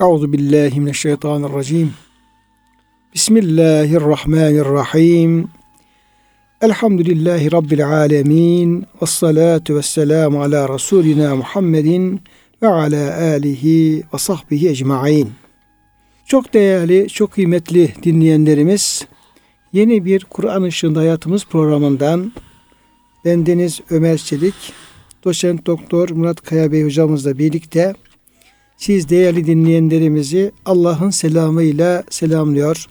Euzu billahi mineşşeytanirracim. Bismillahirrahmanirrahim. Elhamdülillahi Rabbil alemin. Ve salatu ve selamu ala Resulina Muhammedin ve ala alihi ve sahbihi ecmain. Çok değerli, çok kıymetli dinleyenlerimiz, yeni bir Kur'an ışığında hayatımız programından bendeniz Ömer Çelik, doçent doktor Murat Kaya Bey hocamızla birlikte siz değerli dinleyenlerimizi Allah'ın selamıyla selamlıyor.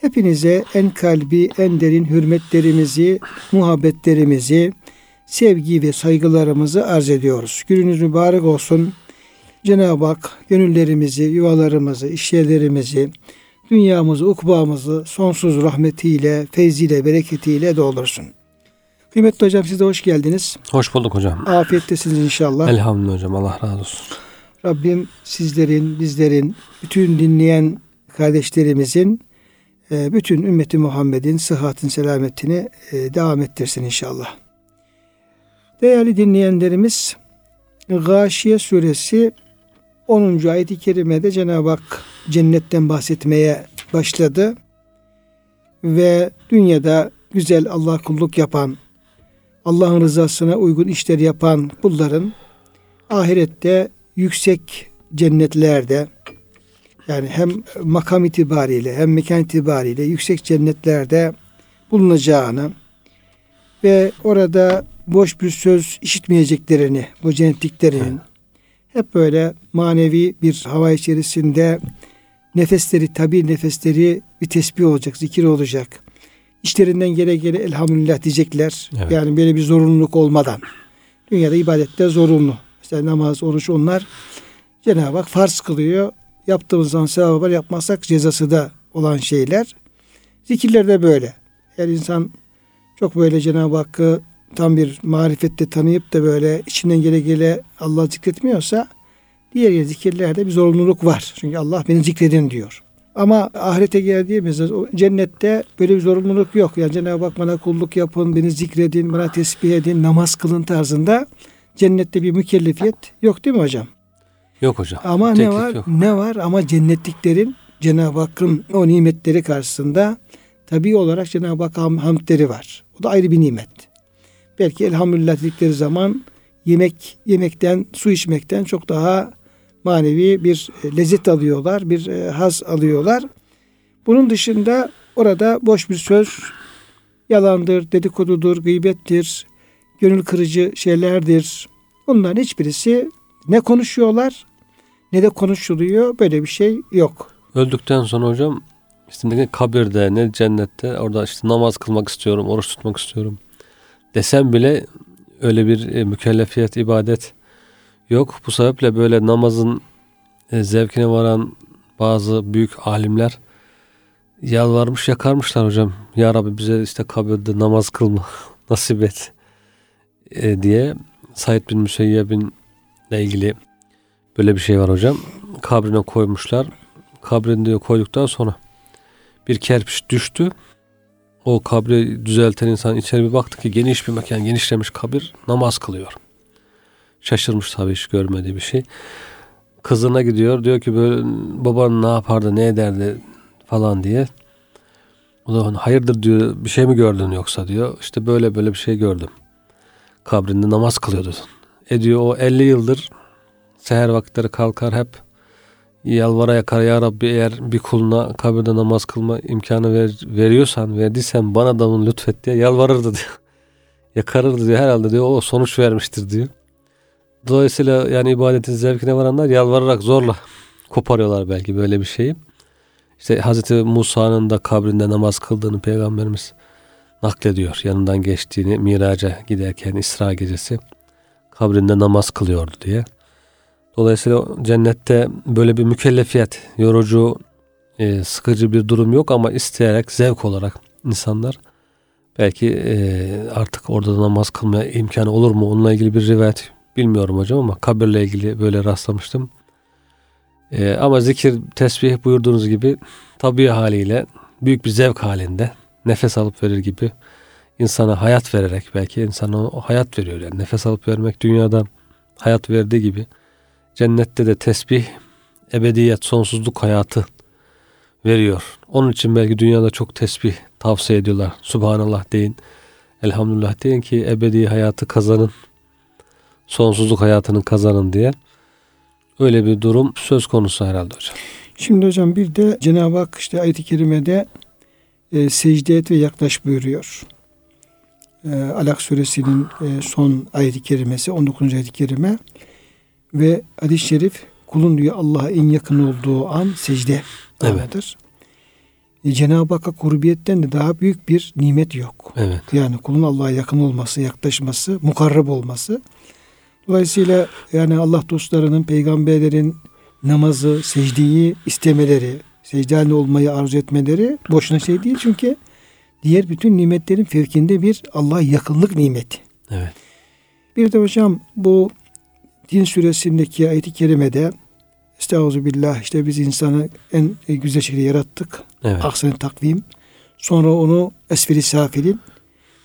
Hepinize en kalbi, en derin hürmetlerimizi, muhabbetlerimizi, sevgi ve saygılarımızı arz ediyoruz. Gününüz mübarek olsun. Cenab-ı Hak gönüllerimizi, yuvalarımızı, işyerlerimizi, dünyamızı, ukbamızı sonsuz rahmetiyle, feyziyle, bereketiyle doldursun. Kıymetli hocam siz de hoş geldiniz. Hoş bulduk hocam. Afiyettesiniz inşallah. Elhamdülillah hocam. Allah razı olsun. Rabbim sizlerin, bizlerin, bütün dinleyen kardeşlerimizin, e, bütün ümmeti Muhammed'in sıhhatin, selametini e, devam ettirsin inşallah. Değerli dinleyenlerimiz, Gâşiye suresi 10. ayet-i kerimede Cenab-ı Hak cennetten bahsetmeye başladı. Ve dünyada güzel Allah kulluk yapan, Allah'ın rızasına uygun işler yapan kulların ahirette yüksek cennetlerde yani hem makam itibariyle hem mekan itibariyle yüksek cennetlerde bulunacağını ve orada boş bir söz işitmeyeceklerini, bu cennetliklerinin hep böyle manevi bir hava içerisinde nefesleri, tabi nefesleri bir tesbih olacak, zikir olacak. İşlerinden gele gele elhamdülillah diyecekler. Evet. Yani böyle bir zorunluluk olmadan. Dünyada ibadetler zorunlu. Mesela namaz, oruç onlar Cenab-ı Hak farz kılıyor. Yaptığımız zaman sevabı var, yapmazsak cezası da olan şeyler. Zikirler de böyle. Eğer insan çok böyle Cenab-ı Hakk'ı tam bir marifette tanıyıp da böyle içinden gele gele Allah zikretmiyorsa diğer zikirlerde bir zorunluluk var. Çünkü Allah beni zikredin diyor. Ama ahirete geldiğimizde cennette böyle bir zorunluluk yok. Yani Cenab-ı Hak bana kulluk yapın, beni zikredin, bana tesbih edin, namaz kılın tarzında cennette bir mükellefiyet yok değil mi hocam? Yok hocam. Ama Teklif ne var? Yok. Ne var? Ama cennetliklerin Cenab-ı Hakk'ın o nimetleri karşısında tabi olarak Cenab-ı Hak hamdleri var. O da ayrı bir nimet. Belki elhamdülillah dedikleri zaman yemek yemekten, su içmekten çok daha manevi bir e, lezzet alıyorlar, bir e, haz alıyorlar. Bunun dışında orada boş bir söz yalandır, dedikodudur, gıybettir, gönül kırıcı şeylerdir. Bunların hiçbirisi ne konuşuyorlar ne de konuşuluyor. Böyle bir şey yok. Öldükten sonra hocam işte ne kabirde ne cennette orada işte namaz kılmak istiyorum, oruç tutmak istiyorum desem bile öyle bir e, mükellefiyet, ibadet yok. Bu sebeple böyle namazın e, zevkine varan bazı büyük alimler yalvarmış yakarmışlar hocam. Ya Rabbi bize işte kabirde namaz kılma nasip et e, diye Said bin Müseyyeb'in ile ilgili böyle bir şey var hocam. Kabrine koymuşlar. Kabrine diyor koyduktan sonra bir kerpiç düştü. O kabri düzelten insan içeri bir baktı ki geniş bir mekan, genişlemiş kabir namaz kılıyor. Şaşırmış tabii hiç görmediği bir şey. Kızına gidiyor diyor ki böyle baban ne yapardı ne ederdi falan diye. O da hayırdır diyor bir şey mi gördün yoksa diyor. İşte böyle böyle bir şey gördüm. Kabrinde namaz kılıyordu. E diyor o 50 yıldır seher vakitleri kalkar hep yalvara yakar ya Rabbi eğer bir kuluna kabirde namaz kılma imkanı ver, veriyorsan verdiysen bana da bunu lütfet diye yalvarırdı diyor. Yakarırdı diyor herhalde diyor o sonuç vermiştir diyor. Dolayısıyla yani ibadetin zevkine varanlar yalvararak zorla koparıyorlar belki böyle bir şeyi. İşte Hazreti Musa'nın da kabrinde namaz kıldığını peygamberimiz naklediyor. Yanından geçtiğini miraca giderken İsra gecesi kabrinde namaz kılıyordu diye. Dolayısıyla cennette böyle bir mükellefiyet, yorucu, e, sıkıcı bir durum yok ama isteyerek, zevk olarak insanlar belki e, artık orada da namaz kılmaya imkanı olur mu? Onunla ilgili bir rivayet bilmiyorum hocam ama kabirle ilgili böyle rastlamıştım. E, ama zikir, tesbih buyurduğunuz gibi tabi haliyle büyük bir zevk halinde nefes alıp verir gibi insana hayat vererek belki insana o hayat veriyor yani nefes alıp vermek dünyada hayat verdiği gibi Cennette de tesbih ebediyet, sonsuzluk hayatı veriyor. Onun için belki dünyada çok tesbih tavsiye ediyorlar. Subhanallah deyin. Elhamdülillah deyin ki ebedi hayatı kazanın. Sonsuzluk hayatını kazanın diye. Öyle bir durum söz konusu herhalde hocam. Şimdi hocam bir de Cenab-ı Hak işte ayet-i kerimede e, secde et ve yaklaş buyuruyor. E, Alak suresinin e, son ayet-i kerimesi 19. ayet-i kerime ve hadis-i şerif kulun diyor Allah'a en yakın olduğu an secde Evet. E, Cenab-ı Hakk'a kurbiyetten de daha büyük bir nimet yok. Evet. Yani kulun Allah'a yakın olması, yaklaşması, mukarrab olması. Dolayısıyla yani Allah dostlarının, peygamberlerin namazı, secdeyi istemeleri, secde olmayı arzu etmeleri boşuna şey değil. Çünkü diğer bütün nimetlerin fevkinde bir Allah'a yakınlık nimeti. Evet. Bir de hocam bu Din suresindeki ayet-i kerimede Estağfirullah işte biz insanı en güzel şekilde yarattık. Evet. Ahsen takvim. Sonra onu esferi safilin.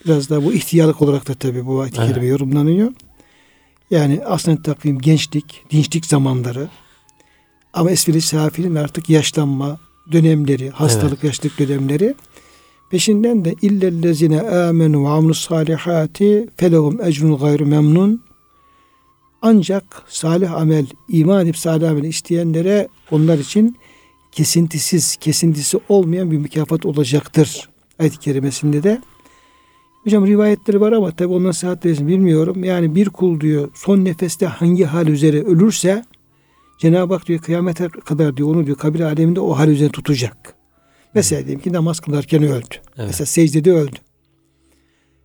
Biraz da bu ihtiyarlık olarak da tabii bu ayet-i Evet. kerime yorumlanıyor. Yani ahsen takvim gençlik, dinçlik zamanları. Ama esferi safilin artık yaşlanma dönemleri, hastalık, yaşlılık dönemleri. Peşinden de illellezine amenu ve amlus salihati felehum ecrun gayru memnun. Ancak salih amel, iman edip salih amel isteyenlere onlar için kesintisiz, kesintisi olmayan bir mükafat olacaktır. Ayet-i kerimesinde de. Hocam rivayetleri var ama tabi ondan saatlerini bilmiyorum. Yani bir kul diyor son nefeste hangi hal üzere ölürse Cenab-ı Hak diyor kıyamete kadar diyor onu diyor kabir aleminde o hal üzerine tutacak. Mesela diyelim ki namaz kılarken öldü. Evet. Mesela secdede öldü.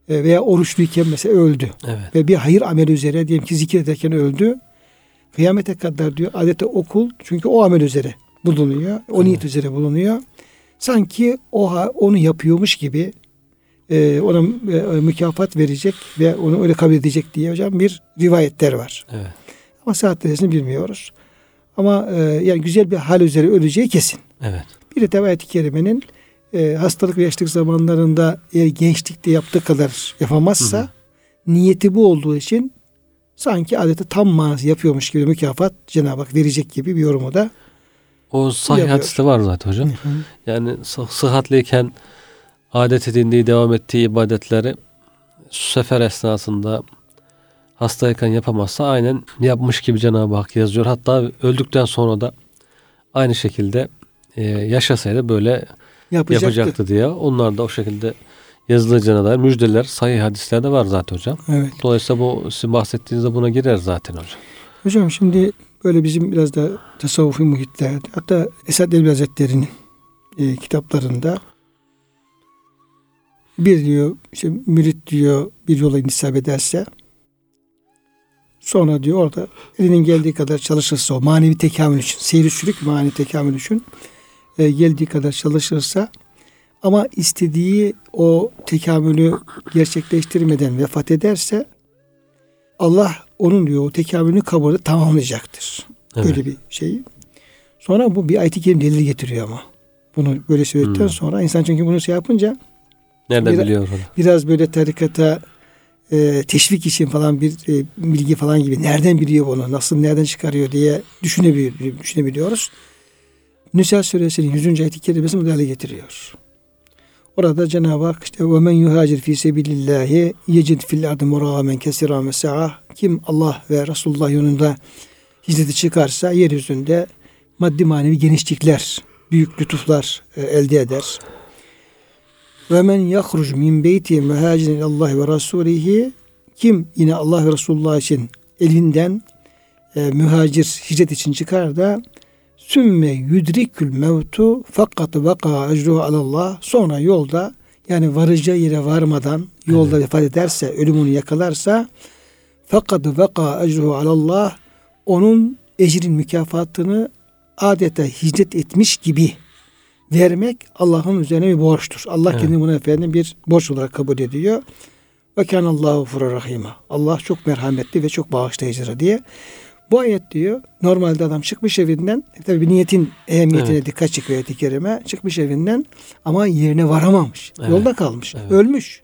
E, Veya oruçluyken mesela öldü. Evet. Ve bir hayır ameli üzere diyelim ki zikir ederken öldü. Kıyamete kadar diyor adeta okul çünkü o amel üzere bulunuyor. O niyet üzere bulunuyor. Sanki o ha- onu yapıyormuş gibi e, ona e, mükafat verecek ve onu öyle kabul edecek diye hocam bir rivayetler var. Evet. Ama saatlerini bilmiyoruz. Ama e, yani güzel bir hal üzere öleceği kesin. Evet. Bir de ayet-i kerimenin e, hastalık ve yaşlılık zamanlarında eğer gençlikte yaptığı kadar yapamazsa Hı hı. niyeti bu olduğu için sanki adeta tam manası yapıyormuş gibi mükafat Cenab-ı Hak verecek gibi bir yorumu da O sahih hadiste var zaten hocam. Yani sı- sıhhatliyken adet edindiği, devam ettiği ibadetleri sefer esnasında hastayken yapamazsa aynen yapmış gibi Cenab-ı Hak yazıyor. Hatta öldükten sonra da aynı şekilde e, yaşasaydı böyle yapacaktı. yapacaktı diye. Onlar da o şekilde yazılacağına dair müjdeler sahih hadislerde var zaten hocam. Evet. Dolayısıyla bu sizin bahsettiğinizde buna girer zaten hocam. Hocam şimdi böyle bizim biraz da tasavvufi muhitlerde hatta Esad Elbi Hazretleri'nin e, kitaplarında bir diyor işte mürit diyor bir yola intisap ederse sonra diyor orada elinin geldiği kadar çalışırsa o manevi tekamül için seyri sürük manevi tekamül için e, geldiği kadar çalışırsa ama istediği o tekamülü gerçekleştirmeden vefat ederse Allah onun diyor o tekamülünü kabulü tamamlayacaktır. Evet. Böyle bir şey. Sonra bu bir ayet-i kerim delili getiriyor ama. Bunu böyle söyledikten Hmm. sonra insan çünkü bunu şey yapınca Nereden Bir- biliyor hocam? biraz böyle tarikata e, teşvik için falan bir e, bilgi falan gibi nereden biliyor bunu, nasıl nereden çıkarıyor diye düşünebiliyor, düşünebiliyoruz. Nisa suresinin 100. ayet-i kerimesi müdahale getiriyor. Orada Cenab-ı Hak işte ve men yuhacir fi sebilillahi yecid fil ardı muragamen kesira mesa'a kim Allah ve Resulullah yolunda hicreti çıkarsa yeryüzünde maddi manevi genişlikler, büyük lütuflar e, elde eder. Ve men yahruc min beyti muhacirin Allah ve rasulihi kim yine Allah ve Resulullah için elinden e, mühacir hicret için çıkar da sümme yudrikül mevtu fakat vaka ecruhu alallah sonra yolda yani varacağı yere varmadan yolda Evet. vefat ederse ölümünü yakalarsa fakat vaka ecruhu alallah onun ecrin mükafatını adeta hicret etmiş gibi vermek Allah'ın üzerine bir borçtur. Allah Evet. kendini bunu efendim bir borç olarak kabul ediyor. Ve kânallâhu rahîmâ. Allah çok merhametli ve çok bağışlayıcıdır diye. Bu ayet diyor normalde adam çıkmış evinden e tabi bir niyetin ehemmiyetine Evet. dikkat çekiyor ayet-i kerime. Çıkmış evinden ama yerine varamamış. Evet. Yolda kalmış. Evet. Ölmüş.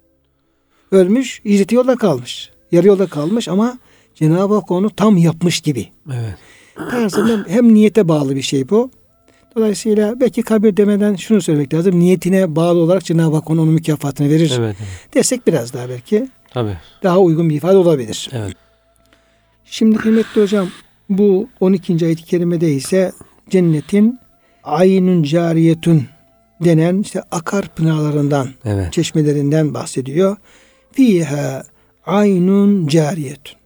Ölmüş. Hicreti yolda kalmış. Yarı yolda kalmış ama Cenab-ı Hak onu tam yapmış gibi. Evet. tarzında hem niyete bağlı bir şey bu. Dolayısıyla belki kabir demeden şunu söylemek lazım. Niyetine bağlı olarak Cenab-ı Hak onun mükafatını verir. Evet. evet. Desek biraz daha belki Tabii. daha uygun bir ifade olabilir. Evet. Şimdi kıymetli hocam bu 12. ayet-i kerimede ise cennetin aynun cariyetun denen işte akar pınarlarından, Evet. çeşmelerinden bahsediyor. Fiha aynun cariyetun.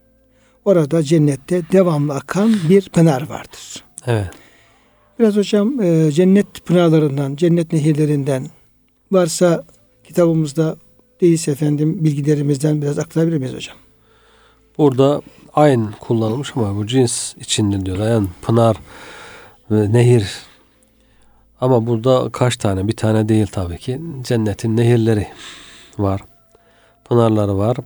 Orada cennette devamlı akan bir pınar vardır. Evet. Biraz hocam e, cennet pınarlarından, cennet nehirlerinden varsa kitabımızda değilse efendim bilgilerimizden biraz aktarabilir miyiz hocam? Burada aynı kullanılmış ama bu cins içinde diyorlar. Yani pınar ve nehir. Ama burada kaç tane? Bir tane değil tabii ki. Cennetin nehirleri var. Pınarları var.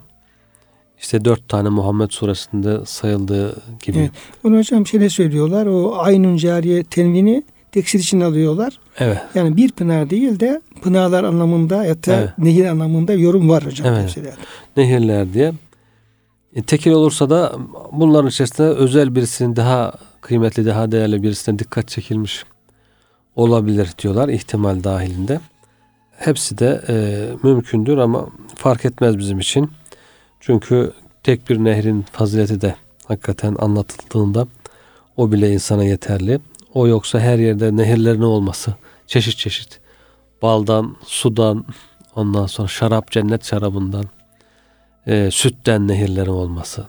İşte dört tane Muhammed suresinde sayıldığı gibi. Evet. Bunu hocam şöyle söylüyorlar. O aynun cariye tenvini tekstil için alıyorlar. Evet. Yani bir pınar değil de pınarlar anlamında ya da Evet. nehir anlamında yorum var hocam. Evet. tefsirlerde. Nehirler diye. E, tekil olursa da bunların içerisinde özel birisinin daha kıymetli, daha değerli birisine dikkat çekilmiş olabilir diyorlar ihtimal dahilinde. Hepsi de e, mümkündür ama fark etmez bizim için. Çünkü tek bir nehrin fazileti de hakikaten anlatıldığında o bile insana yeterli. O yoksa her yerde nehirlerin olması çeşit çeşit baldan, sudan, ondan sonra şarap, cennet şarabından, e, sütten nehirlerin olması.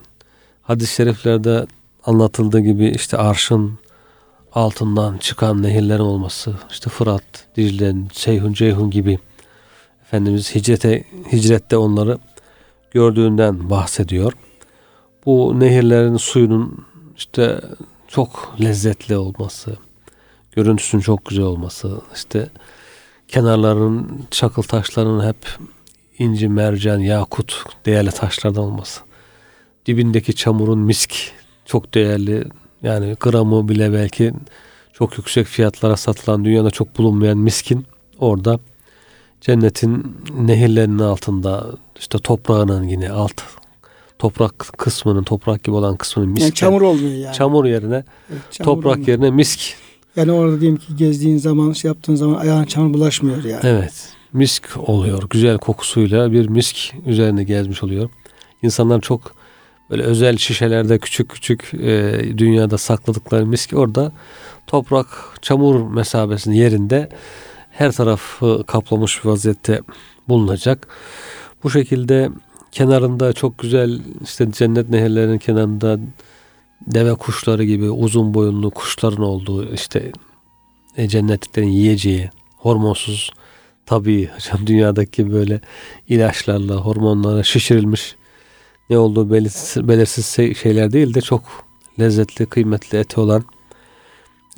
Hadis-i şeriflerde anlatıldığı gibi işte arşın altından çıkan nehirlerin olması, işte Fırat, Dicle, Seyhun, Ceyhun gibi Efendimiz hicrete, hicrette onları gördüğünden bahsediyor. Bu nehirlerin suyunun işte çok lezzetli olması, görüntüsünün çok güzel olması, işte kenarların çakıl taşlarının hep inci, mercan, yakut değerli taşlardan olması. Dibindeki çamurun misk çok değerli. Yani gramı bile belki çok yüksek fiyatlara satılan dünyada çok bulunmayan miskin orada cennetin nehirlerinin altında işte toprağının yine alt toprak kısmının toprak gibi olan kısmının misk Yani çamur olmuyor yani. çamur yerine Evet, çamur toprak olmuyor. yerine misk Yani orada diyelim ki gezdiğin zaman şey yaptığın zaman ayağın çamur bulaşmıyor yani. Evet. Misk oluyor. Güzel kokusuyla bir misk üzerinde gezmiş oluyor. İnsanlar çok böyle özel şişelerde küçük küçük e, dünyada sakladıkları misk orada toprak çamur mesabesinin yerinde her tarafı kaplamış vaziyette bulunacak. Bu şekilde kenarında çok güzel işte cennet nehirlerinin kenarında deve kuşları gibi uzun boyunlu kuşların olduğu işte e, cennetliklerin yiyeceği hormonsuz tabii hocam dünyadaki böyle ilaçlarla hormonlara şişirilmiş ne olduğu belirsiz, belirsiz şey- şeyler değil de çok lezzetli kıymetli eti olan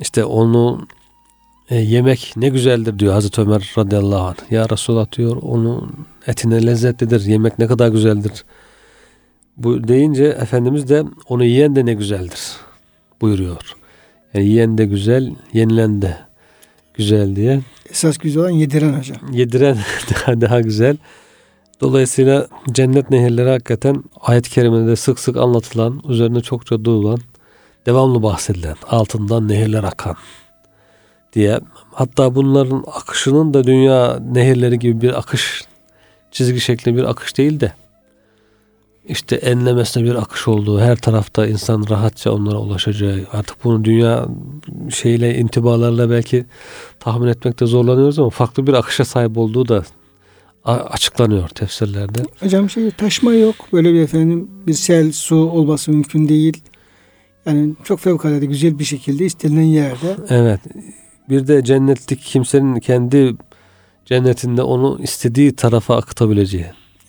işte onu e, yemek ne güzeldir diyor Hazreti Ömer radıyallahu anh. Ya Resulallah diyor onun etine lezzetlidir. Yemek ne kadar güzeldir. Bu deyince Efendimiz de onu yiyen de ne güzeldir buyuruyor. Yani yiyen de güzel, yenilen de güzel diye Esas güzel olan yediren hocam. yediren daha, daha güzel. Dolayısıyla cennet nehirleri hakikaten ayet-i kerimede sık sık anlatılan, üzerine çokça duyulan, devamlı bahsedilen, altından nehirler akan diye. Hatta bunların akışının da dünya nehirleri gibi bir akış, çizgi şeklinde bir akış değil de işte enlemesine bir akış olduğu, her tarafta insan rahatça onlara ulaşacağı, artık bunu dünya şeyle intibalarla belki tahmin etmekte zorlanıyoruz ama farklı bir akışa sahip olduğu da açıklanıyor tefsirlerde. Hocam şey taşma yok. Böyle bir efendim bir sel, su olması mümkün değil. Yani çok fevkalade güzel bir şekilde istenilen yerde. Evet. Bir de cennetlik kimsenin kendi cennetinde onu istediği tarafa akıtabileceği.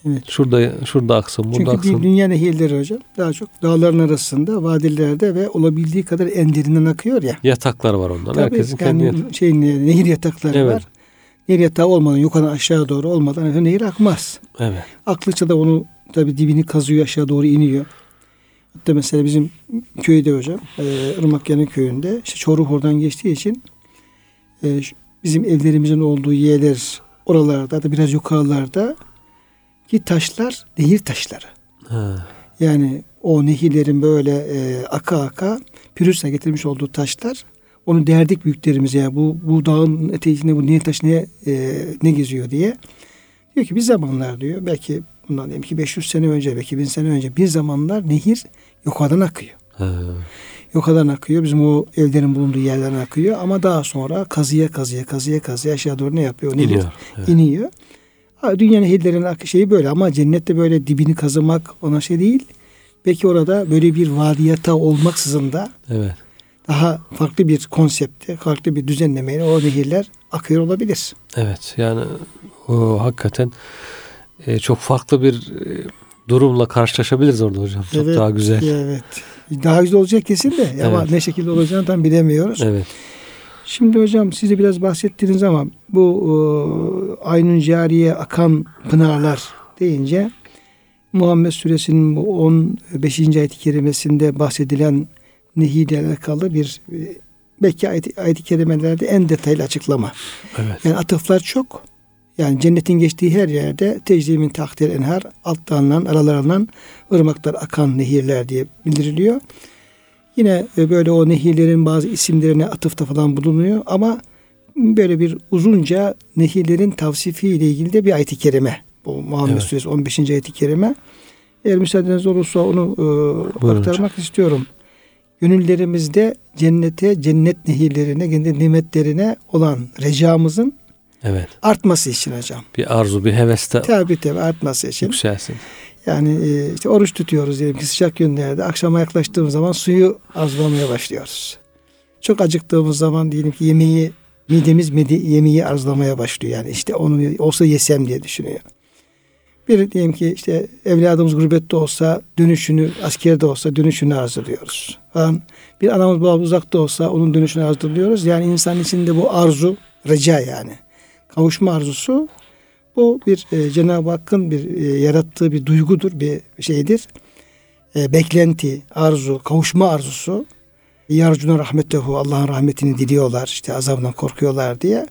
Evet. Şurada şurada aksın, burada Çünkü aksın. bir dünya nehirleri hocam daha çok dağların arasında, vadilerde ve olabildiği kadar en derinden akıyor ya. Yataklar var ondan. Tabii Herkesin kendi yani yatağı. şey nehir yatakları Evet. var. Nehir yatağı olmadan yukarı aşağı doğru olmadan nehir akmaz. Evet. Aklıça da onu tabii dibini kazıyor aşağı doğru iniyor. Hatta mesela bizim köyde hocam e, Irmak Yanı köyünde işte Çoruh oradan geçtiği için e, şu- bizim evlerimizin olduğu yerler oralarda da biraz yukarılarda ki taşlar nehir taşları. Ha. Yani o nehirlerin böyle e, aka aka Pürüz'le getirmiş olduğu taşlar onu derdik büyüklerimize ya bu bu dağın eteğinde bu niye taş ne e, ne geziyor diye. Diyor ki bir zamanlar diyor belki bundan diyelim ki 500 sene önce belki 1000 sene önce bir zamanlar nehir yukarıdan akıyor. Ha. Yukarıdan akıyor. Bizim o evlerin bulunduğu yerlerden akıyor. Ama daha sonra kazıya kazıya kazıya kazıya aşağı doğru ne yapıyor? Nehir İniyor. Evet. iniyor. Ha, Dünya nehirlerinin ak- şeyi böyle ama cennette böyle dibini kazımak ona şey değil. Peki orada böyle bir vadiyata olmaksızın da evet. daha farklı bir konsepte, farklı bir düzenlemeyle o nehirler akıyor olabilir. Evet. Yani o hakikaten e, çok farklı bir e, durumla karşılaşabiliriz orada hocam. Çok Evet, daha güzel. Evet. Daha güzel olacak kesin de ama Evet. ne şekilde olacağını tam bilemiyoruz. Evet. Şimdi hocam siz de biraz bahsettiniz ama bu e, Aynun Cariye akan pınarlar deyince Muhammed Suresinin bu 15. ayet-i kerimesinde bahsedilen nehirle alakalı bir e, belki ayet- ayet-i kerimelerde en detaylı açıklama. Evet. Yani atıflar çok. Yani cennetin geçtiği her yerde tecrimin takdir enhar altlarından aralarından ırmaklar akan nehirler diye bildiriliyor. Yine e, böyle o nehirlerin bazı isimlerine atıfta falan bulunuyor ama böyle bir uzunca nehirlerin tavsifi ile ilgili de bir ayet-i kerime. Bu Muhammed Evet. Suresi 15. ayet-i kerime. Eğer müsaadeniz olursa onu e, Buyurun aktarmak istiyorum. Gönüllerimizde cennete, cennet nehirlerine, cennet nimetlerine olan recamızın Evet. artması için hocam. Bir arzu, bir heveste Tabi tabi artması için. yükselsin. Yani e, işte oruç tutuyoruz diyelim ki sıcak günlerde. Akşama yaklaştığımız zaman suyu arzulamaya başlıyoruz. Çok acıktığımız zaman diyelim ki yemeği midemiz medi, yemeği arzulamaya başlıyor. Yani işte onu olsa yesem diye düşünüyor. Bir diyelim ki işte evladımız gurbette olsa dönüşünü askerde olsa dönüşünü arzuluyoruz. Falan. Bir anamız babamız uzakta olsa onun dönüşünü arzuluyoruz. Yani insan içinde bu arzu, reca yani. Kavuşma arzusu bu bir e, Cenab-ı Hakk'ın bir e, yarattığı bir duygudur, bir şeydir. E, beklenti, arzu, kavuşma arzusu. Yarcuna rahmetehu Allah'ın rahmetini diliyorlar, işte azabından korkuyorlar diye.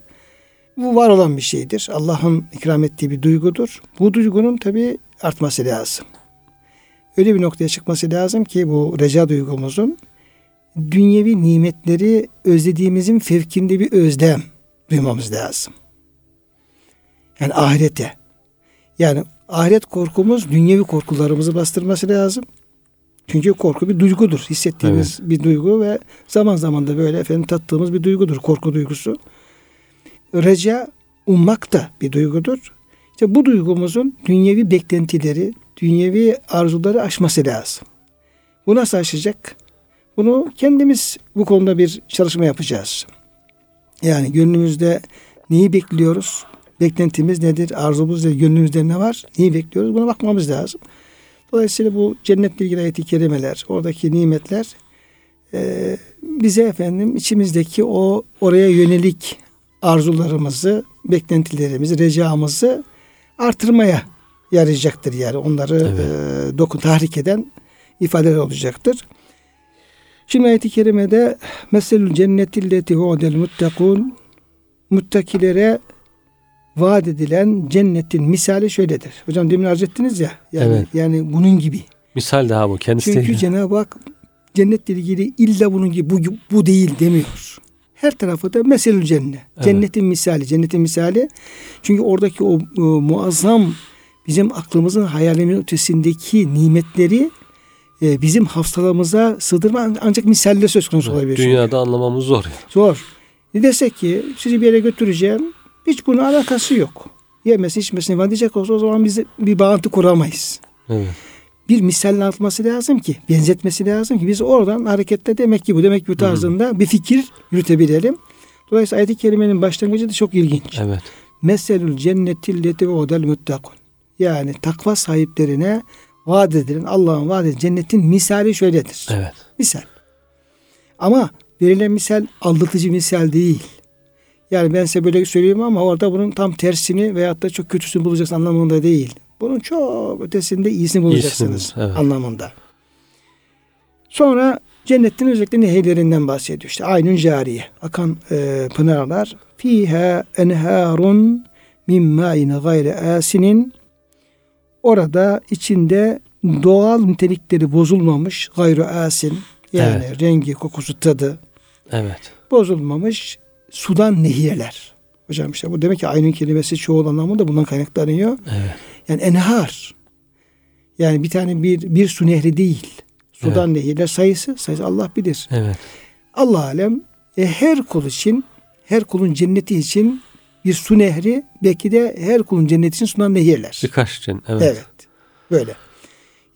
Bu var olan bir şeydir. Allah'ın ikram ettiği bir duygudur. Bu duygunun tabi artması lazım. Öyle bir noktaya çıkması lazım ki bu reca duygumuzun dünyevi nimetleri özlediğimizin fevkinde bir özlem duymamız lazım. Yani ahirete. Yani ahiret korkumuz dünyevi korkularımızı bastırması lazım. Çünkü korku bir duygudur. Hissettiğimiz bir duygu ve zaman zaman da böyle efendim tattığımız bir duygudur. Korku duygusu. Reca ummak da bir duygudur. İşte bu duygumuzun dünyevi beklentileri, dünyevi arzuları aşması lazım. Bu nasıl aşacak? Bunu kendimiz bu konuda bir çalışma yapacağız. Yani gönlümüzde neyi bekliyoruz? Beklentimiz nedir? Arzumuz nedir? Gönlümüzde ne var? Neyi bekliyoruz? Buna bakmamız lazım. Dolayısıyla bu cennetle ilgili ayet-i kerimeler, oradaki nimetler e, bize efendim içimizdeki o oraya yönelik arzularımızı, beklentilerimizi, recamızı artırmaya yarayacaktır yani. Onları Evet. e, dokun tahrik eden ifadeler olacaktır. Şimdi ayet-i kerimede meselül cennetilleti hu'del muttakun muttakilere vaat edilen cennetin misali şöyledir. Hocam demin arz ettiniz ya. Yani, Evet. yani bunun gibi. Misal daha bu. Kendisi Çünkü. Cenab-ı Hak cennetle ilgili illa bunun gibi bu, bu değil demiyor. Her tarafı da meselül cennet. Evet. Cennetin misali. Cennetin misali. Çünkü oradaki o e, muazzam bizim aklımızın hayalimizin ötesindeki nimetleri e, bizim hafsalamıza sığdırma ancak misalle söz konusu olabilir. Dünyada anlamamız zor. Zor. Ne desek ki sizi bir yere götüreceğim. Hiç bunun alakası yok. Yemesi içmesine var diyecek olsa o zaman biz bir bağıntı kuramayız. Evet. Bir misalle anlatması lazım ki, benzetmesi lazım ki biz oradan hareketle demek ki bu demek ki bu tarzında bir fikir yürütebilelim. Dolayısıyla ayet-i kerimenin başlangıcı da çok ilginç. Evet. Meselül cennetilleti ve odel muttakun. Yani takva sahiplerine vaat edilen Allah'ın vaat edilen cennetin misali şöyledir. Evet. Misal. Ama verilen misal aldatıcı misal değil. Yani ben size böyle söyleyeyim ama orada bunun tam tersini veyahut da çok kötüsünü bulacaksın anlamında değil. Bunun çok ötesinde iyisini bulacaksınız İyisini, evet. anlamında. Sonra cennetin özellikle nehirlerinden bahsediyor. İşte aynun cariye. Akan e, pınarlar. Fiha enharun min ma'in gayri asinin. Orada içinde doğal nitelikleri bozulmamış gayru asin. Yani Evet. rengi, kokusu, tadı Evet. bozulmamış sudan nehirler. Hocam işte bu demek ki aynı kelimesi çoğul anlamı da bundan kaynaklanıyor. Evet. Yani enhar. Yani bir tane bir bir su nehri değil. Sudan nehirler sayısı sayısı Allah bilir. Evet. Allah alem e, her kul için her kulun cenneti için bir su nehri belki de her kulun cenneti için sunan nehirler. Birkaç için. Evet. Evet. Böyle.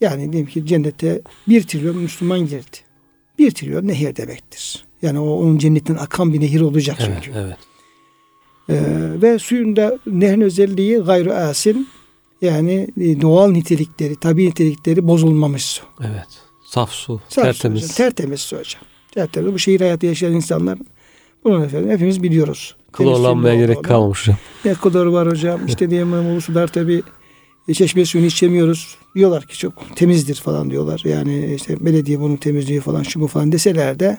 Yani diyelim ki cennete bir trilyon Müslüman girdi. Bir trilyon nehir demektir. Yani o onun cennetten akan bir nehir olacak Evet. çünkü. Evet. Ee, ve suyun da nehrin özelliği gayru asin yani e, doğal nitelikleri, tabi nitelikleri bozulmamış su. Evet. Saf su. Saf su tertemiz. hocam, tertemiz su hocam. Tertemiz. Bu şehir hayatı yaşayan insanlar bunu efendim hepimiz biliyoruz. Klorlanmaya gerek kalmamış hocam. Ne kadar var hocam. İşte diyelim bu sular tabi çeşme suyunu içemiyoruz. Diyorlar ki çok temizdir falan diyorlar. Yani işte belediye bunun temizliği falan şu bu falan deseler de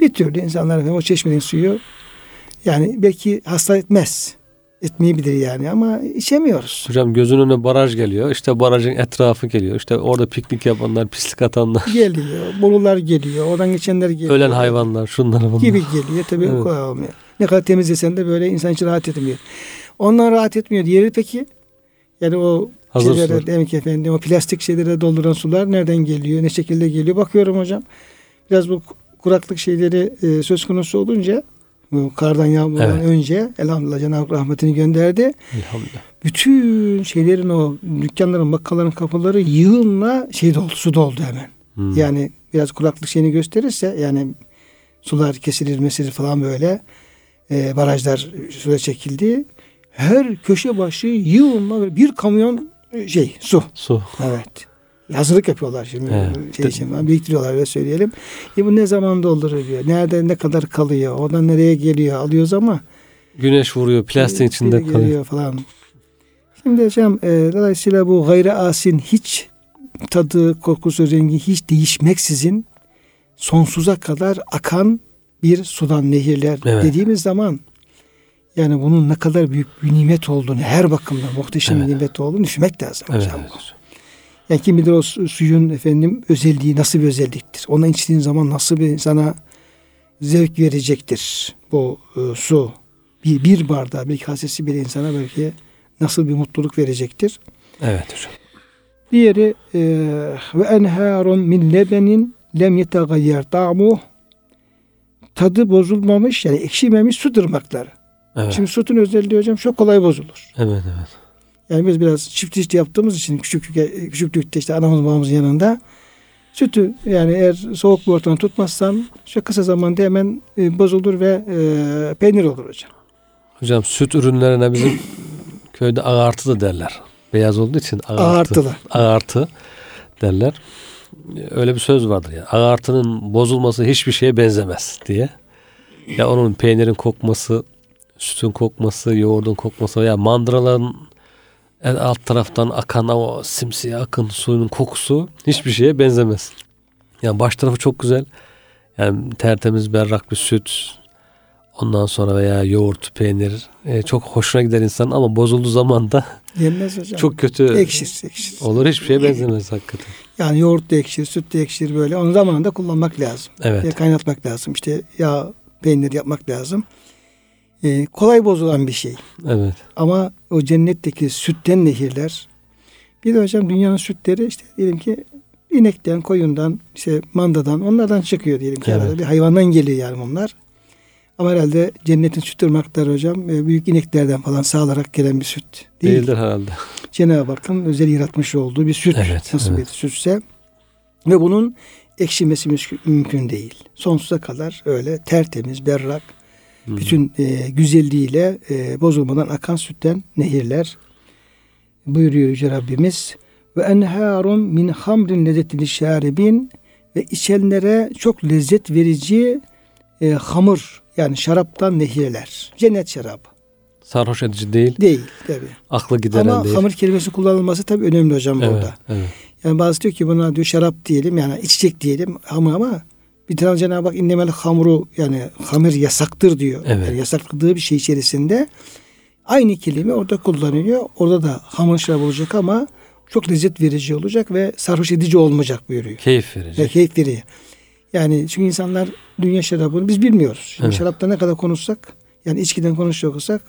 bir türlü insanlar efendim o çeşmenin suyu yani belki hasta etmez. Etmeyebilir yani ama içemiyoruz. Hocam gözünün önüne baraj geliyor. İşte barajın etrafı geliyor. İşte orada piknik yapanlar, pislik atanlar, Geliyor. Bolular geliyor. Oradan geçenler geliyor. ölen hayvanlar, şunlar bunlar. gibi geliyor. Tabii Evet. kolay olmuyor. Ne kadar temizlesen de böyle insan için rahat etmiyor. Ondan rahat etmiyor. Diğeri peki? Yani o Hazır şeylere, sular. demek efendim o plastik şeylere dolduran sular nereden geliyor? Ne şekilde geliyor? Bakıyorum hocam. Biraz bu kuraklık şeyleri e, söz konusu olunca bu kardan yağmurdan Evet. önce elhamdülillah Cenab-ı rahmetini gönderdi. Elhamdülillah. Bütün şeylerin o dükkanların, bakkalların kapıları yığınla şey doldu, su doldu hemen. Hmm. Yani biraz kuraklık şeyini gösterirse yani sular kesilir mesilir falan böyle e, barajlar suya çekildi. Her köşe başı yığınla bir kamyon şey su. Su. Evet. Hazırlık yapıyorlar şimdi Evet. şey için falan biriktiriyorlar öyle söyleyelim. E bu ne zaman dolduruluyor? Nerede ne kadar kalıyor? Oradan nereye geliyor? Alıyoruz ama Güneş vuruyor, plastiğin biri içinde kalıyor. geliyor falan. Şimdi hocam e, dolayısıyla bu gayri asin hiç tadı, kokusu, rengi hiç değişmeksizin sonsuza kadar akan bir sudan nehirler Evet. dediğimiz zaman yani bunun ne kadar büyük bir nimet olduğunu her bakımdan muhteşem Evet. bir nimet olduğunu düşünmek lazım Evet. hocam. Yani kim bilir o su- suyun efendim özelliği nasıl bir özelliktir. Ona içtiğin zaman nasıl bir sana zevk verecektir bu e, su. Bir, bir bardağı bir kasesi bir insana belki nasıl bir mutluluk verecektir. Evet hocam. Diğeri e, ve enharun min lebenin lem yetagayyer ta'muh tadı bozulmamış yani ekşimemiş su tırmakları. Evet. Şimdi sütün özelliği hocam çok kolay bozulur. evet evet. Yani biz biraz çiftçilik yaptığımız için küçük küçüklükte işte anamız babamızın yanında sütü yani eğer soğuk bir ortamda tutmazsan şu kısa zamanda hemen e, bozulur ve e, peynir olur hocam. Hocam süt ürünlerine bizim köyde ağartı da derler. Beyaz olduğu için ağartı. Ağartılı. Ağartı derler. Öyle bir söz vardır ya. Ağartının bozulması hiçbir şeye benzemez diye. Ya onun peynirin kokması, sütün kokması, yoğurdun kokması veya mandıraların en alt taraftan akan o simsiyah akın suyun kokusu hiçbir şeye benzemez. Yani baş tarafı çok güzel. Yani tertemiz berrak bir süt. Ondan sonra veya yoğurt, peynir e, çok hoşuna gider insan ama bozulduğu zaman da Yenmez hocam. çok kötü ekşir, ekşir. olur. Hiçbir şeye benzemez hakikaten. Yani yoğurt da ekşir, süt de ekşir böyle. Onun zamanında kullanmak lazım. Evet. Ya kaynatmak lazım. İşte yağ, peynir yapmak lazım. E, kolay bozulan bir şey. Evet. Ama o cennetteki sütten nehirler bir de hocam dünyanın sütleri işte diyelim ki inekten, koyundan, işte mandadan onlardan çıkıyor diyelim ki. Evet. Herhalde Bir hayvandan geliyor yani bunlar. Ama herhalde cennetin süt ırmakları hocam e, büyük ineklerden falan sağlarak gelen bir süt değil. Değildir herhalde. Cenab-ı Hakk'ın özel yaratmış olduğu bir süt. Evet, Nasıl evet. bir sütse. Ve bunun ekşimesi mümkün değil. Sonsuza kadar öyle tertemiz, berrak, Bütün e, güzelliğiyle e, bozulmadan akan sütten nehirler buyuruyor Yüce Rabbimiz. Ve enharun min hamrin lezzetli şaribin ve içenlere çok lezzet verici e, hamur yani şaraptan nehirler. Cennet şarabı. Sarhoş edici değil. Değil tabi. Aklı gideren Ama değil. hamur kelimesi kullanılması tabi önemli hocam evet, burada. evet. Yani bazı diyor ki buna diyor şarap diyelim yani içecek diyelim ama ama bir tane Cenab-ı Hak innemel hamuru yani hamir yasaktır diyor. Evet. Yani yasakladığı bir şey içerisinde aynı kelime orada kullanılıyor. Orada da hamur şarap olacak ama çok lezzet verici olacak ve sarhoş edici olmayacak buyuruyor. Keyif verici. Ve keyif veriyor. Yani çünkü insanlar dünya şarabını biz bilmiyoruz. Şimdi Evet. şarapta ne kadar konuşsak yani içkiden konuşacak olsak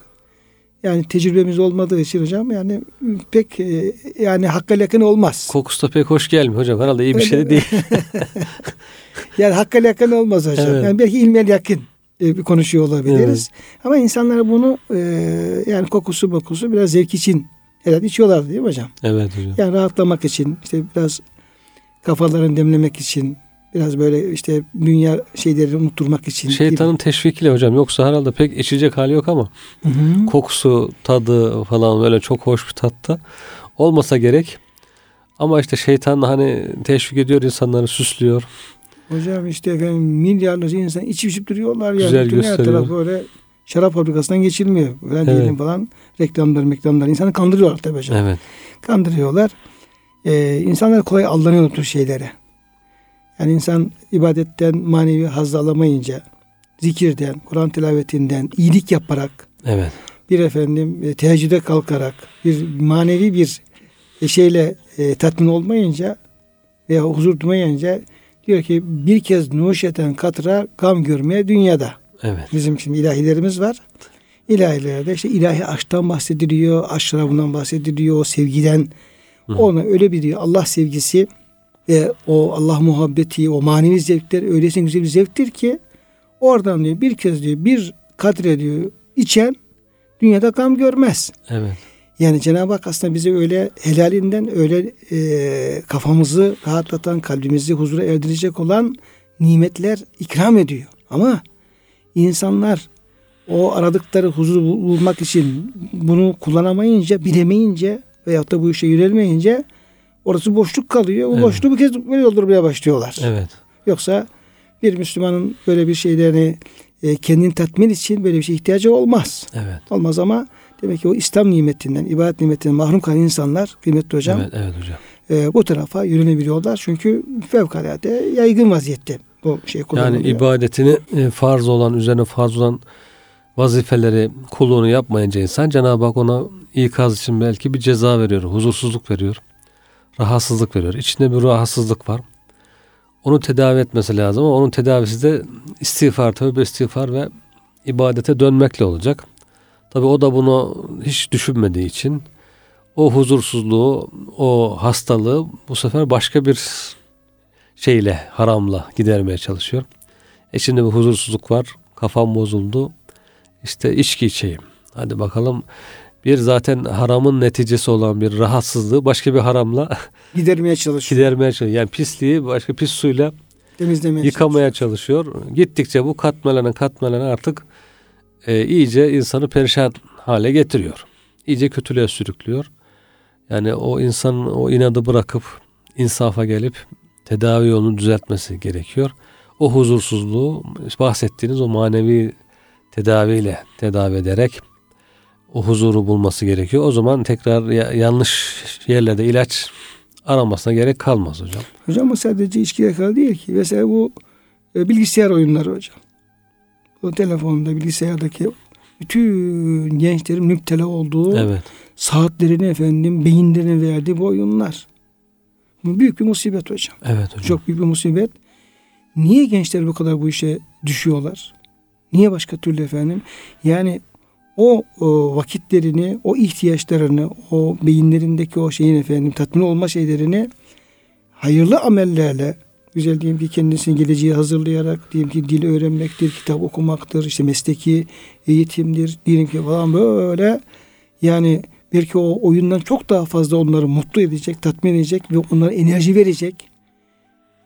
yani tecrübemiz olmadığı için hocam yani pek e, yani hakka yakın olmaz. Kokusu da pek hoş gelmiyor hocam. Herhalde iyi bir şey de değil. Yani hakka yakın olmaz hocam. Evet. Yani belki ilmel yakın e, bir konuşuyor olabiliriz. Ama insanlar bunu e, yani kokusu kokusu biraz zevk için herhalde içiyorlar değil mi hocam? evet hocam. Yani rahatlamak için işte biraz kafalarını demlemek için biraz böyle işte dünya şeyleri unutturmak için. Şeytanın teşvikiyle hocam. Yoksa herhalde pek içecek hali yok ama Hı hı. kokusu, tadı falan böyle çok hoş bir tatta olmasa gerek. Ama işte şeytan hani teşvik ediyor insanları süslüyor. Hocam işte efendim milyarlarca insan içip içip duruyorlar yani. Güzel Bütün her gösteriyor. taraf böyle şarap fabrikasından geçilmiyor. Falan Evet. diyelim falan. Reklamlar, reklamlar. İnsanı kandırıyorlar tabii hocam. Evet. Kandırıyorlar. Ee, insanlar kolay aldanıyor bu tür şeylere. Yani insan ibadetten manevi haz alamayınca, zikirden, Kur'an tilavetinden, iyilik yaparak, Evet. bir efendim e, teheccüde kalkarak, bir manevi bir e, şeyle e, tatmin olmayınca veya huzur duymayınca diyor ki bir kez nuş eden katra gam görmeye dünyada. Evet. Bizim şimdi ilahilerimiz var. İlahilerde işte ilahi aşktan bahsediliyor, aşk şarabından bahsediliyor, o sevgiden. Hı. Ona öyle bir diyor Allah sevgisi ve o Allah muhabbeti, o manevi zevkler öylesine güzel bir zevktir ki oradan diyor bir kez diyor bir kadre diyor içen dünyada gam görmez. Evet. Yani Cenab-ı Hak aslında bize öyle helalinden öyle e, kafamızı rahatlatan, kalbimizi huzura erdirecek olan nimetler ikram ediyor. Ama insanlar o aradıkları huzuru bul- bulmak için bunu kullanamayınca, bilemeyince veyahut da bu işe yönelmeyince orası boşluk kalıyor. O Evet. boşluğu bir kez böyle doldurmaya başlıyorlar. Evet. Yoksa bir Müslümanın böyle bir şeylerini e, kendini tatmin için böyle bir şey ihtiyacı olmaz. Evet. Olmaz ama demek ki o İslam nimetinden, ibadet nimetinden mahrum kalan insanlar kıymetli hocam Evet, evet hocam. e, bu tarafa yönelebiliyorlar. Çünkü fevkalade yaygın vaziyette bu şey Yani kullanılıyor. ibadetini e, farz olan, üzerine farz olan vazifeleri, kulluğunu yapmayınca insan Cenab-ı Hak ona ikaz için belki bir ceza veriyor, huzursuzluk veriyor, rahatsızlık veriyor. İçinde bir rahatsızlık var. Onu tedavi etmesi lazım ama onun tedavisi de istiğfar, tövbe istiğfar ve ibadete dönmekle olacak. Tabi o da bunu hiç düşünmediği için o huzursuzluğu, o hastalığı bu sefer başka bir şeyle, haramla gidermeye çalışıyor. E şimdi bir huzursuzluk var, kafam bozuldu. İşte içki içeyim. Hadi bakalım bir zaten haramın neticesi olan bir rahatsızlığı başka bir haramla Gidermeye çalışıyor. gidermeye çalışıyor. Yani pisliği başka pis suyla Temizlemeye yıkamaya çalışıyor. Gittikçe bu katmelene katmelene artık e, iyice insanı perişan hale getiriyor. İyice kötülüğe sürüklüyor. Yani o insanın o inadı bırakıp insafa gelip tedavi yolunu düzeltmesi gerekiyor. O huzursuzluğu bahsettiğiniz o manevi tedaviyle tedavi ederek o huzuru bulması gerekiyor. O zaman tekrar ya- yanlış yerlerde ilaç aramasına gerek kalmaz hocam. Hocam bu sadece içkiye kadar değil ki. Mesela bu e, bilgisayar oyunları hocam. O telefonda bilgisayardaki bütün gençlerin müptela olduğu Evet. saatlerini efendim beyinlerine verdiği bu oyunlar. Bu büyük bir musibet hocam. Evet hocam. Çok büyük bir musibet. Niye gençler bu kadar bu işe düşüyorlar? Niye başka türlü efendim? Yani o, o vakitlerini, o ihtiyaçlarını, o beyinlerindeki o şeyin efendim tatmin olma şeylerini hayırlı amellerle güzel diyeyim ki kendisini geleceğe hazırlayarak diyelim ki dil öğrenmektir, kitap okumaktır, işte mesleki eğitimdir diyelim ki falan böyle yani belki o oyundan çok daha fazla onları mutlu edecek, tatmin edecek ve onlara enerji verecek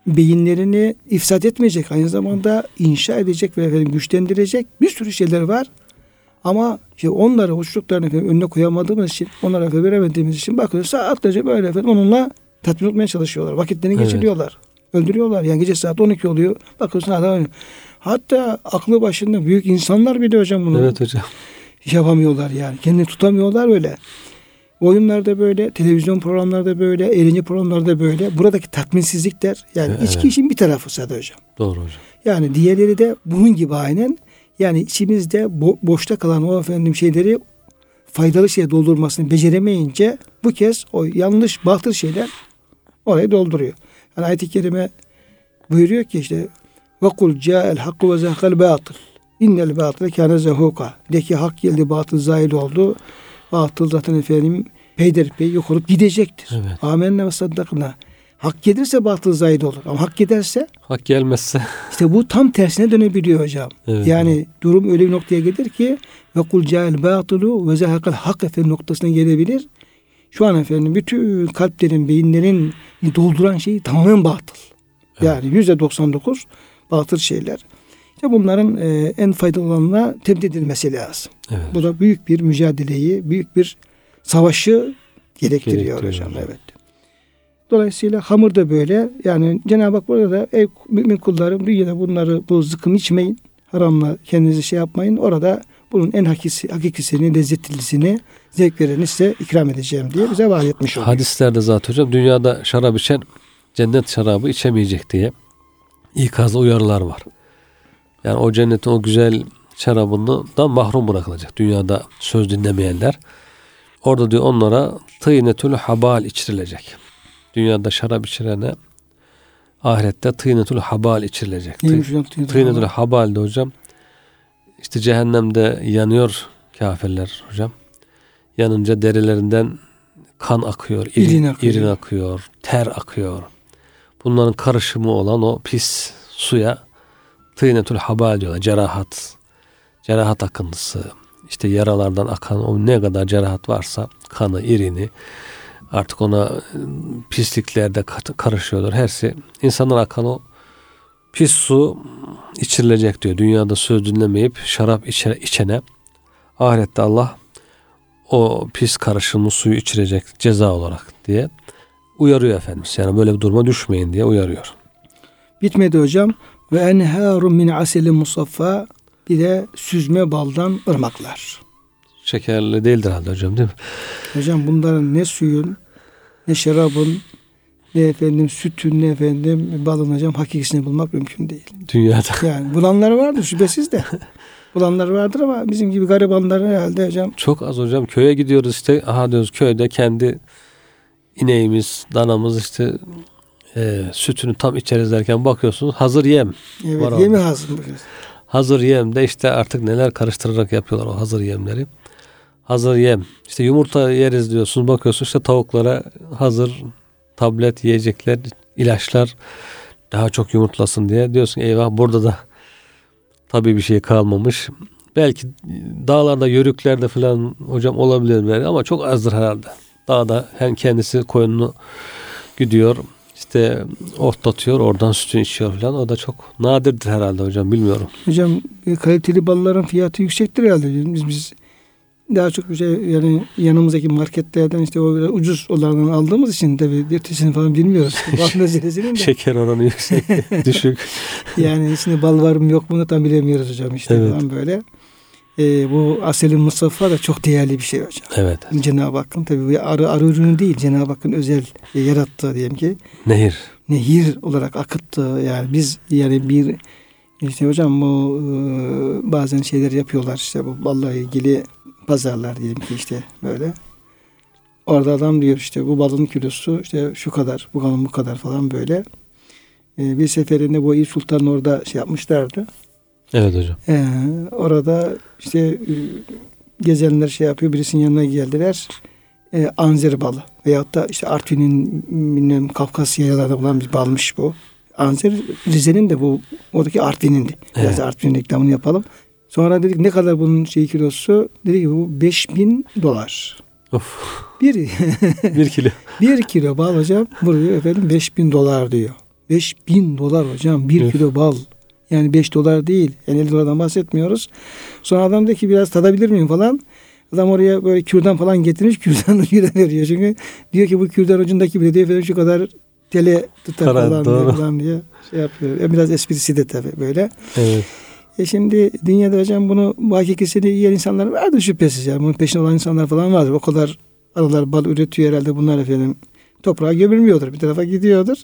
beyinlerini ifsad etmeyecek. Aynı zamanda inşa edecek ve efendim güçlendirecek bir sürü şeyler var. Ama işte onları, hoşluklarını efendim önüne koyamadığımız için, onlara efendim veremediğimiz için bakıyoruz saatlerce böyle efendim onunla tatmin etmeye çalışıyorlar. Vakitlerini Evet. geçiriyorlar. Öldürüyorlar. Yani gece saat 12 oluyor. Bakıyorsun adam. Hatta aklı başında büyük insanlar bile hocam bunu Evet hocam. yapamıyorlar yani. Kendini tutamıyorlar öyle. Oyunlarda böyle, televizyon programlarda böyle, eğlence programlarda böyle. Buradaki tatminsizlikler yani Evet. içki işin bir tarafı Sadı Hocam. Doğru hocam. Yani diğerleri de bunun gibi aynen. Yani içimizde bo- boşta kalan o efendim şeyleri faydalı şeye doldurmasını beceremeyince bu kez o yanlış batıl şeyler orayı dolduruyor. Yani ayet-i kerime buyuruyor ki işte ca'el hakku ve zehkal batıl. İnnel batıl kâne zehuka. De ki hak geldi batıl zahil oldu. Batıl zaten efendim peyderpey yok olup gidecektir. Evet. Amenna ve saddakna. Hak gelirse batıl zahid olur. Ama hak giderse Hak gelmezse. işte bu tam tersine dönebiliyor hocam. Evet. Yani durum öyle bir noktaya gelir ki ve kul cahil batılu ve zehakal hak efendim noktasına gelebilir. Şu an efendim bütün kalplerin, beyinlerin dolduran şey tamamen batıl. Yani yüzde 99 batıl şeyler. İşte bunların e, en faydalı olanına tebdil edilmesi lazım. Evet. Bu da büyük bir mücadeleyi, büyük bir savaşı gerektiriyor, Gerektiriyor hocam. Evet. Dolayısıyla hamur da böyle. Yani Cenab-ı Hak burada da ey mümin kullarım dünyada bunları bu zıkkım içmeyin. Haramla kendinizi şey yapmayın. Orada bunun en hakisi, hakikisini, lezzetlisini, zevk vereni size ikram edeceğim diye bize vaat etmiş oluyor. Hadislerde zaten hocam dünyada şarap içen cennet şarabı içemeyecek diye ikazlı uyarılar var. Yani o cennetin o güzel şarabından mahrum bırakılacak. Dünyada söz dinlemeyenler. Orada diyor onlara tıynetül habal içirilecek. Dünyada şarap içirene ahirette tıynetül habal içirilecek. Neymiş hocam? Tüy- Tıynetül habal de hocam işte cehennemde yanıyor kafirler hocam. Yanınca derilerinden kan akıyor, irin, İrin akıyor. irin akıyor, ter akıyor. Bunların karışımı olan o pis suya tıynetül habal diyorlar. Cerahat, cerahat akıntısı, işte yaralardan akan o ne kadar cerahat varsa kanı, irini artık ona ıı, pislikler de karışıyorlar. Hersi insanlar akan o pis su içirilecek diyor. Dünyada söz dinlemeyip şarap içe, içene ahirette Allah o pis karışımlı suyu içirecek ceza olarak diye uyarıyor Efendimiz. Yani böyle bir duruma düşmeyin diye uyarıyor. Bitmedi hocam. Ve enhârum min aselin musaffa bir de süzme baldan ırmaklar. Şekerli değildir herhalde hocam değil mi? Hocam bunların ne suyun, ne şarabın, ne efendim sütün, ne efendim balın hocam hakikisini bulmak mümkün değil. Dünyada. Yani bulanlar vardır şüphesiz de. bulanlar vardır ama bizim gibi garibanlar herhalde hocam Çok az hocam. Köye gidiyoruz işte. Aha diyoruz köyde kendi ineğimiz, danamız işte e, sütünü tam içeriz derken bakıyorsunuz hazır yem. evet, yemi hazır. Hazır yem de işte artık neler karıştırarak yapıyorlar o hazır yemleri. Hazır yem. İşte yumurta yeriz diyorsunuz. Bakıyorsunuz işte tavuklara hazır tablet yiyecekler, ilaçlar daha çok yumurtlasın diye. Diyorsun eyvah burada da tabii bir şey kalmamış. Belki dağlarda, yörüklerde falan hocam olabilir belki ama çok azdır herhalde. Dağda hem kendisi koyununu gidiyor işte otlatıyor oradan sütünü içiyor falan. O da çok nadirdir herhalde hocam bilmiyorum. Hocam e, kaliteli balların fiyatı yüksektir herhalde. Biz biz daha çok bir şey yani yanımızdaki marketlerden işte o ucuz olanlardan aldığımız için tabii ertesini falan bilmiyoruz. De. Şeker oranı yüksek, düşük. Yani içinde bal var mı yok mu tam bilemiyoruz hocam işte Evet. falan böyle. Ee, bu aseli Mustafa da çok değerli bir şey hocam. Evet. Cenab-ı Hakk'ın tabii bir arı, arı ürünü değil. Cenab-ı Hakk'ın özel e, yarattığı diyelim ki Nehir. nehir olarak akıttığı yani biz yani bir işte hocam bu e, bazen şeyler yapıyorlar işte bu balla ilgili pazarlar diyelim ki işte böyle. Orada adam diyor işte bu balın kilosu işte şu kadar, bu balın bu kadar falan böyle. E, bir seferinde bu Eyüp Sultan orada şey yapmışlardı. Evet hocam. Ee, orada işte e, gezenler şey yapıyor. Birisinin yanına geldiler. Ee, anzer balı. Veyahut da işte Artvin'in bilmem Kafkasya yayalarda olan bir balmış bu. Anzer Rize'nin de bu oradaki Artvin'indi. Biraz Evet. da Artvin'in reklamını yapalım. Sonra dedik ne kadar bunun şey kilosu? Dedi ki bu 5000 dolar. Of. Bir, Bir kilo. bir kilo bal hocam vuruyor efendim 5000 dolar diyor. 5000 dolar hocam bir Evet. kilo bal. Yani 5 dolar değil. Yani 50 dolardan bahsetmiyoruz. Sonra adam diyor ki biraz tadabilir miyim falan. Adam oraya böyle kürdan falan getirmiş. Kürdan ucuyla veriyor. Çünkü diyor ki bu kürdan ucundaki bile diyor efendim şu kadar tele tutar Para, falan, falan diye şey yapıyor. Yani biraz esprisi de tabii böyle. Evet. E şimdi dünyada hocam bunu bu hakikisini yiyen insanlar vardır şüphesiz. Yani bunun peşinde olan insanlar falan vardır. O kadar arılar bal üretiyor herhalde bunlar efendim. Toprağa gömülmüyordur. Bir tarafa gidiyordur.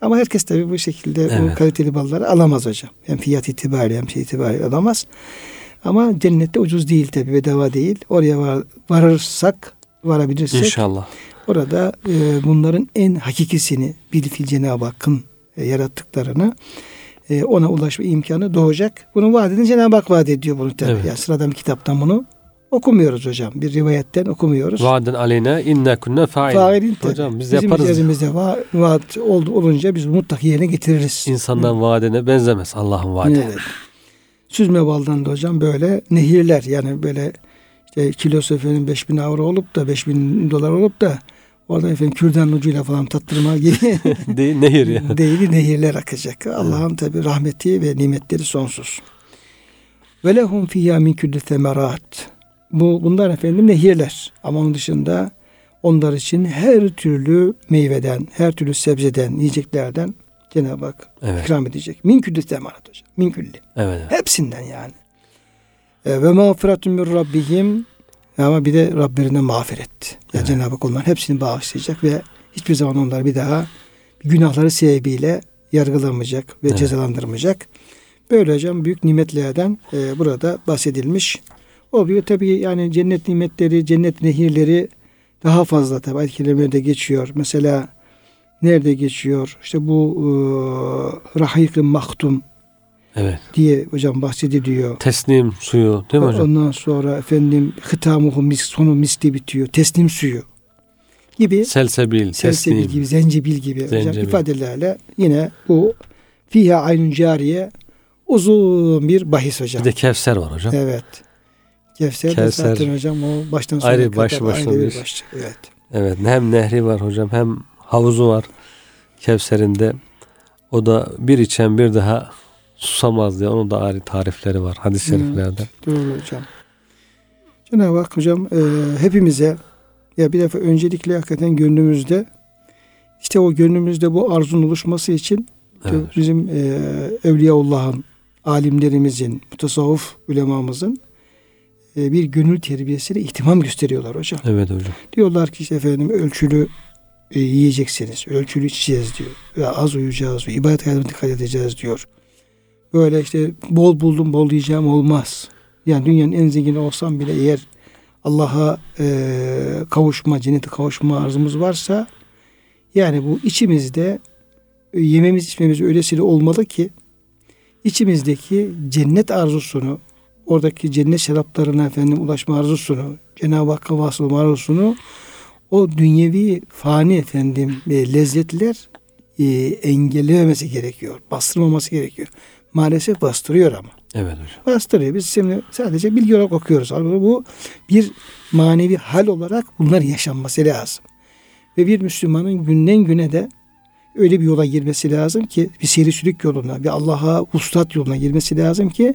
Ama herkes tabii bu şekilde bu Evet. kaliteli balları alamaz hocam. Hem fiyat itibariyle hem şey itibariyle alamaz. Ama cennette ucuz değil tabii bedava değil. Oraya var, varırsak varabilirsek İnşallah. orada e, bunların en hakikisini bilfil Cenab-ı Hakk'ın e, yarattıklarını ona ulaşma imkanı doğacak. Bunun vaadini Cenab-ı Hak vaat ediyor bunu tabii. Evet. Yani sıradan bir kitaptan bunu okumuyoruz hocam. Bir rivayetten okumuyoruz. Vaaden aleyna inna kunna failin. Hocam biz Bizim yaparız. üzerimizde va- vaat oldu, olunca biz mutlaka yerine getiririz. İnsandan vaadine benzemez Allah'ın vaadi. Evet. Süzme baldan da hocam böyle nehirler yani böyle işte kilosu efendim 5000 avro olup da 5000 dolar olup da orada efendim kürdan ucuyla falan tattırma gibi Değil nehir ya. değil nehirler akacak. Allah'ın tabi rahmeti ve nimetleri sonsuz. Ve lehum fiyâ min külli temerat. Bu bunlar efendim nehirler. Ama onun dışında onlar için her türlü meyveden, her türlü sebzeden, yiyeceklerden Cenab-ı Hak Evet. ikram edecek. Min külli temerat hocam. Min külli. Evet. evet. Hepsinden yani. E, ve mağfiretun min rabbihim ama bir de Rabblerine mağfiret. Ya Evet. Cenab-ı Hak onların hepsini bağışlayacak ve hiçbir zaman onlar bir daha günahları sebebiyle yargılanmayacak ve Evet. cezalandırmayacak. Böyle hocam büyük nimetlerden e, burada bahsedilmiş. Oluyor tabii yani cennet nimetleri, cennet nehirleri daha fazla tabii ayet kelimelerinde geçiyor. Mesela nerede geçiyor? İşte bu e, rahik maktum Evet. diye hocam bahsediliyor. Teslim suyu değil mi hocam? Ondan sonra efendim hıtamuhu mis, sonu misli bitiyor. Teslim suyu gibi Selsebil, selsebil teslim. gibi, zencibil gibi hocam Zencefil. ifadelerle yine bu fiha aynun cariye uzun bir bahis hocam. Bir de Kevser var hocam. Evet. Kevser, de Kevser. zaten hocam o baştan sona Ayrı kadar başlı başına ayrı bir bir- başlık. Evet. Evet. Hem nehri var hocam hem havuzu var. Kevser'inde. O da bir içen bir daha susamaz diye. Onun da ayrı tarifleri var hadis-i Evet. şeriflerde. Doğru hocam. Cenab-ı Hak hocam e, hepimize ya bir defa öncelikle hakikaten gönlümüzde işte o gönlümüzde bu arzun oluşması için Evet. bizim e, Evliyaullah'ın, alimlerimizin, mutasavvuf ulemamızın e, bir gönül terbiyesine ihtimam gösteriyorlar hocam. Evet hocam. Diyorlar ki işte efendim ölçülü e, yiyeceksiniz, ölçülü içeceğiz diyor. Ve az uyuyacağız diyor. İbadet hayatına dikkat edeceğiz diyor. Böyle işte bol buldum bol yiyeceğim olmaz. Yani dünyanın en zengini olsam bile eğer Allah'a e, kavuşma, cennete kavuşma arzumuz varsa yani bu içimizde e, yememiz içmemiz öylesiyle olmalı ki içimizdeki cennet arzusunu oradaki cennet şaraplarına efendim ulaşma arzusunu Cenab-ı Hakk'a vasıl arzusunu o dünyevi fani efendim e, lezzetler e, engellememesi gerekiyor. Bastırmaması gerekiyor. Maalesef bastırıyor ama. Evet hocam. Bastırıyor. Biz şimdi sadece bilgi olarak okuyoruz. Halbuki bu bir manevi hal olarak bunlar yaşanması lazım. Ve bir Müslümanın günden güne de öyle bir yola girmesi lazım ki bir seyri sülük yoluna, bir Allah'a ustat yoluna girmesi lazım ki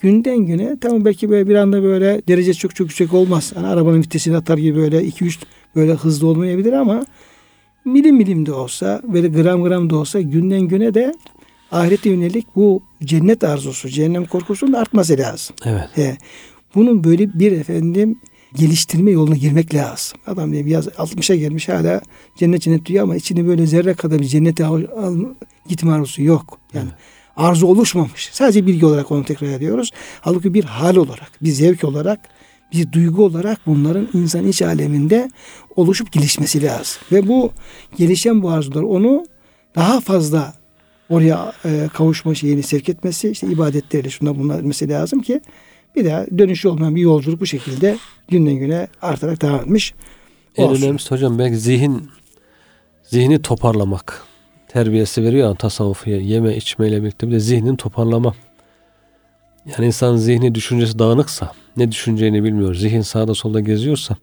günden güne tamam belki böyle bir anda böyle derece çok çok yüksek olmaz. Hani arabanın vitesini atar gibi böyle 2-3 böyle hızlı olmayabilir ama milim milim de olsa böyle gram gram da olsa günden güne de ahirete yönelik bu cennet arzusu, cehennem korkusunun artması lazım. Evet. He. Bunun böyle bir efendim geliştirme yoluna girmek lazım. Adam diyeyim yaz 60'a gelmiş hala cennet cennet diyor ama içinde böyle zerre kadar bir cennete al, gitme arzusu yok. Yani arzu oluşmamış. Sadece bilgi olarak onu tekrar ediyoruz. Halbuki bir hal olarak, bir zevk olarak, bir duygu olarak bunların insan iç aleminde oluşup gelişmesi lazım. Ve bu gelişen bu arzular onu daha fazla oraya e, kavuşma şeyini sevk etmesi, işte ibadetlerle şunlar bunlar etmesi lazım ki bir daha dönüşü olmayan bir yolculuk bu şekilde günden güne artarak devam etmiş. En önemlisi hocam belki zihin zihni toparlamak terbiyesi veriyor ya tasavvufu yeme içmeyle birlikte bir de zihnin toparlama. Yani insan zihni düşüncesi dağınıksa ne düşüneceğini bilmiyor. Zihin sağda solda geziyorsa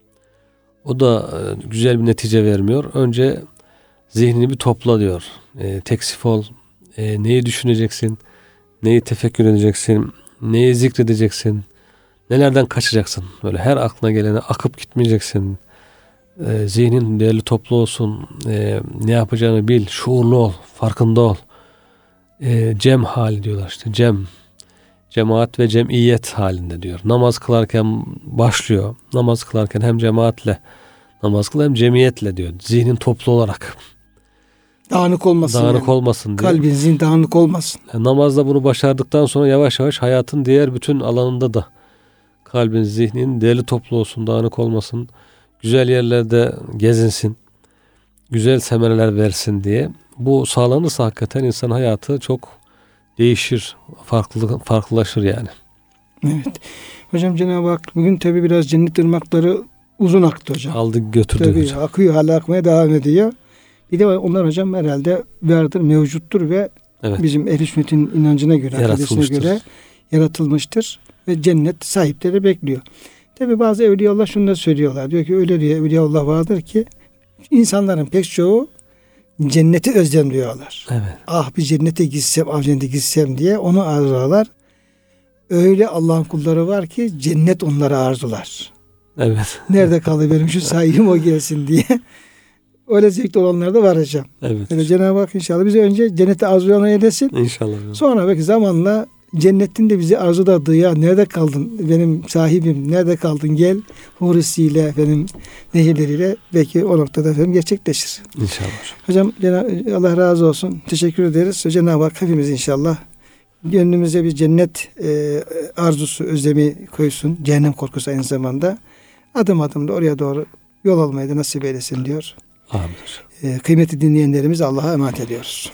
o da e, güzel bir netice vermiyor. Önce zihnini bir topla diyor. E, teksif ol. E, neyi düşüneceksin? Neyi tefekkür edeceksin? Neyi zikredeceksin? Nelerden kaçacaksın? Böyle her aklına gelene akıp gitmeyeceksin e, zihnin değerli toplu olsun, e, ne yapacağını bil, şuurlu ol, farkında ol. E, cem hali diyorlar işte, cem. Cemaat ve cemiyet halinde diyor. Namaz kılarken başlıyor. Namaz kılarken hem cemaatle namaz kıl hem cemiyetle diyor. Zihnin toplu olarak Dağınık olmasın. dağınık yani. olmasın diye. Kalbinizin dağınık olmasın. Yani namazda bunu başardıktan sonra yavaş yavaş hayatın diğer bütün alanında da kalbin, zihnin değerli toplu olsun, dağınık olmasın. Güzel yerlerde gezinsin. Güzel semereler versin diye. Bu sağlanırsa hakikaten insan hayatı çok değişir, farklılık farklılaşır yani. Evet. Hocam Cenab-ı Hak bugün tabi biraz cennet ırmakları uzun aktı hocam. Aldı götürdü Tabii hocam. akıyor hala akmaya devam ediyor. Bir de onlar hocam herhalde vardır, mevcuttur ve Evet. bizim ehl sünnetin inancına göre, akidesine göre yaratılmıştır. Ve cennet sahipleri bekliyor. Tabi bazı evliyaullah şunu da söylüyorlar. Diyor ki öyle diye evliyaullah vardır ki insanların pek çoğu cenneti özlemliyorlar. Evet. Ah bir cennete gitsem, ah cennete gitsem diye onu arzular. Öyle Allah'ın kulları var ki cennet onları arzular. Evet. Nerede kaldı benim şu sahibim o gelsin diye. Öyle zevkli olanlar da var hocam. Evet. Yani Cenab-ı Hak inşallah bizi önce cennete arzulayan eylesin. İnşallah. Sonra belki zamanla cennetin de bizi arzuladığı ya nerede kaldın benim sahibim nerede kaldın gel hurisiyle efendim nehirleriyle belki o noktada efendim gerçekleşir. İnşallah hocam. Allah razı olsun. Teşekkür ederiz. Cenab-ı Hak hepimiz inşallah gönlümüze bir cennet e, arzusu, özlemi koysun. Cehennem korkusu aynı zamanda. Adım adım da oraya doğru yol almayı da nasip eylesin diyor. Amin hocam. E, kıymetli dinleyenlerimizi Allah'a emanet ediyoruz.